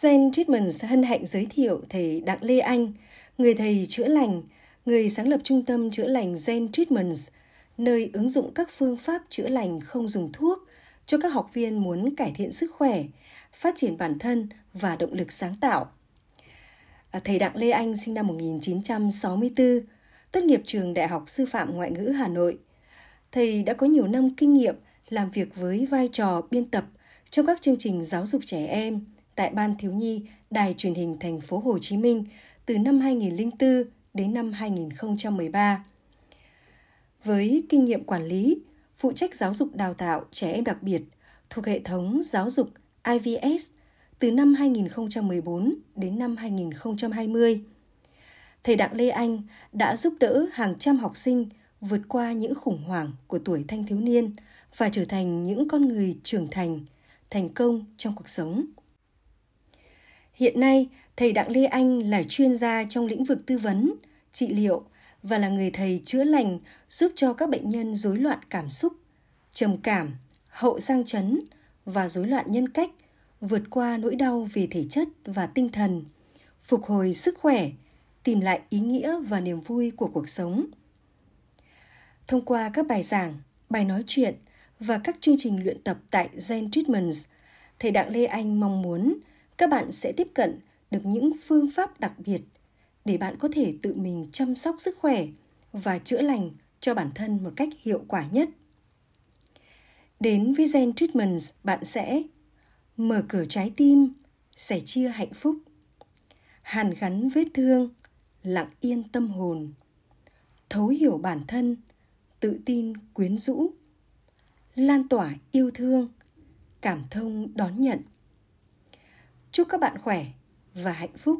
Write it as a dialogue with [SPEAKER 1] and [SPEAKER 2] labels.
[SPEAKER 1] Zen Treatments hân hạnh giới thiệu thầy Đặng Lê Anh, người thầy chữa lành, người sáng lập trung tâm chữa lành Zen Treatments, nơi ứng dụng các phương pháp chữa lành không dùng thuốc cho các học viên muốn cải thiện sức khỏe, phát triển bản thân và động lực sáng tạo. À, thầy Đặng Lê Anh sinh năm 1964, tốt nghiệp trường Đại học Sư phạm Ngoại ngữ Hà Nội. Thầy đã có nhiều năm kinh nghiệm làm việc với vai trò biên tập trong các chương trình giáo dục trẻ em tại Ban Thiếu nhi Đài truyền hình thành phố Hồ Chí Minh từ năm 2004 đến năm 2013. Với kinh nghiệm quản lý, phụ trách giáo dục đào tạo trẻ em đặc biệt thuộc hệ thống giáo dục IVS từ năm 2014 đến năm 2020. Thầy Đặng Lê Anh đã giúp đỡ hàng trăm học sinh vượt qua những khủng hoảng của tuổi thanh thiếu niên và trở thành những con người trưởng thành, thành công trong cuộc sống. Hiện nay, thầy Đặng Lê Anh là chuyên gia trong lĩnh vực tư vấn, trị liệu và là người thầy chữa lành giúp cho các bệnh nhân rối loạn cảm xúc, trầm cảm, hậu sang chấn và rối loạn nhân cách vượt qua nỗi đau về thể chất và tinh thần, phục hồi sức khỏe, tìm lại ý nghĩa và niềm vui của cuộc sống. Thông qua các bài giảng, bài nói chuyện và các chương trình luyện tập tại Zen Treatments, thầy Đặng Lê Anh mong muốn các bạn sẽ tiếp cận được những phương pháp đặc biệt để bạn có thể tự mình chăm sóc sức khỏe và chữa lành cho bản thân một cách hiệu quả nhất. Đến với Zen Treatments, bạn sẽ mở cửa trái tim, sẻ chia hạnh phúc, hàn gắn vết thương, lặng yên tâm hồn, thấu hiểu bản thân, tự tin quyến rũ, lan tỏa yêu thương, cảm thông đón nhận. Chúc các bạn khỏe và hạnh phúc.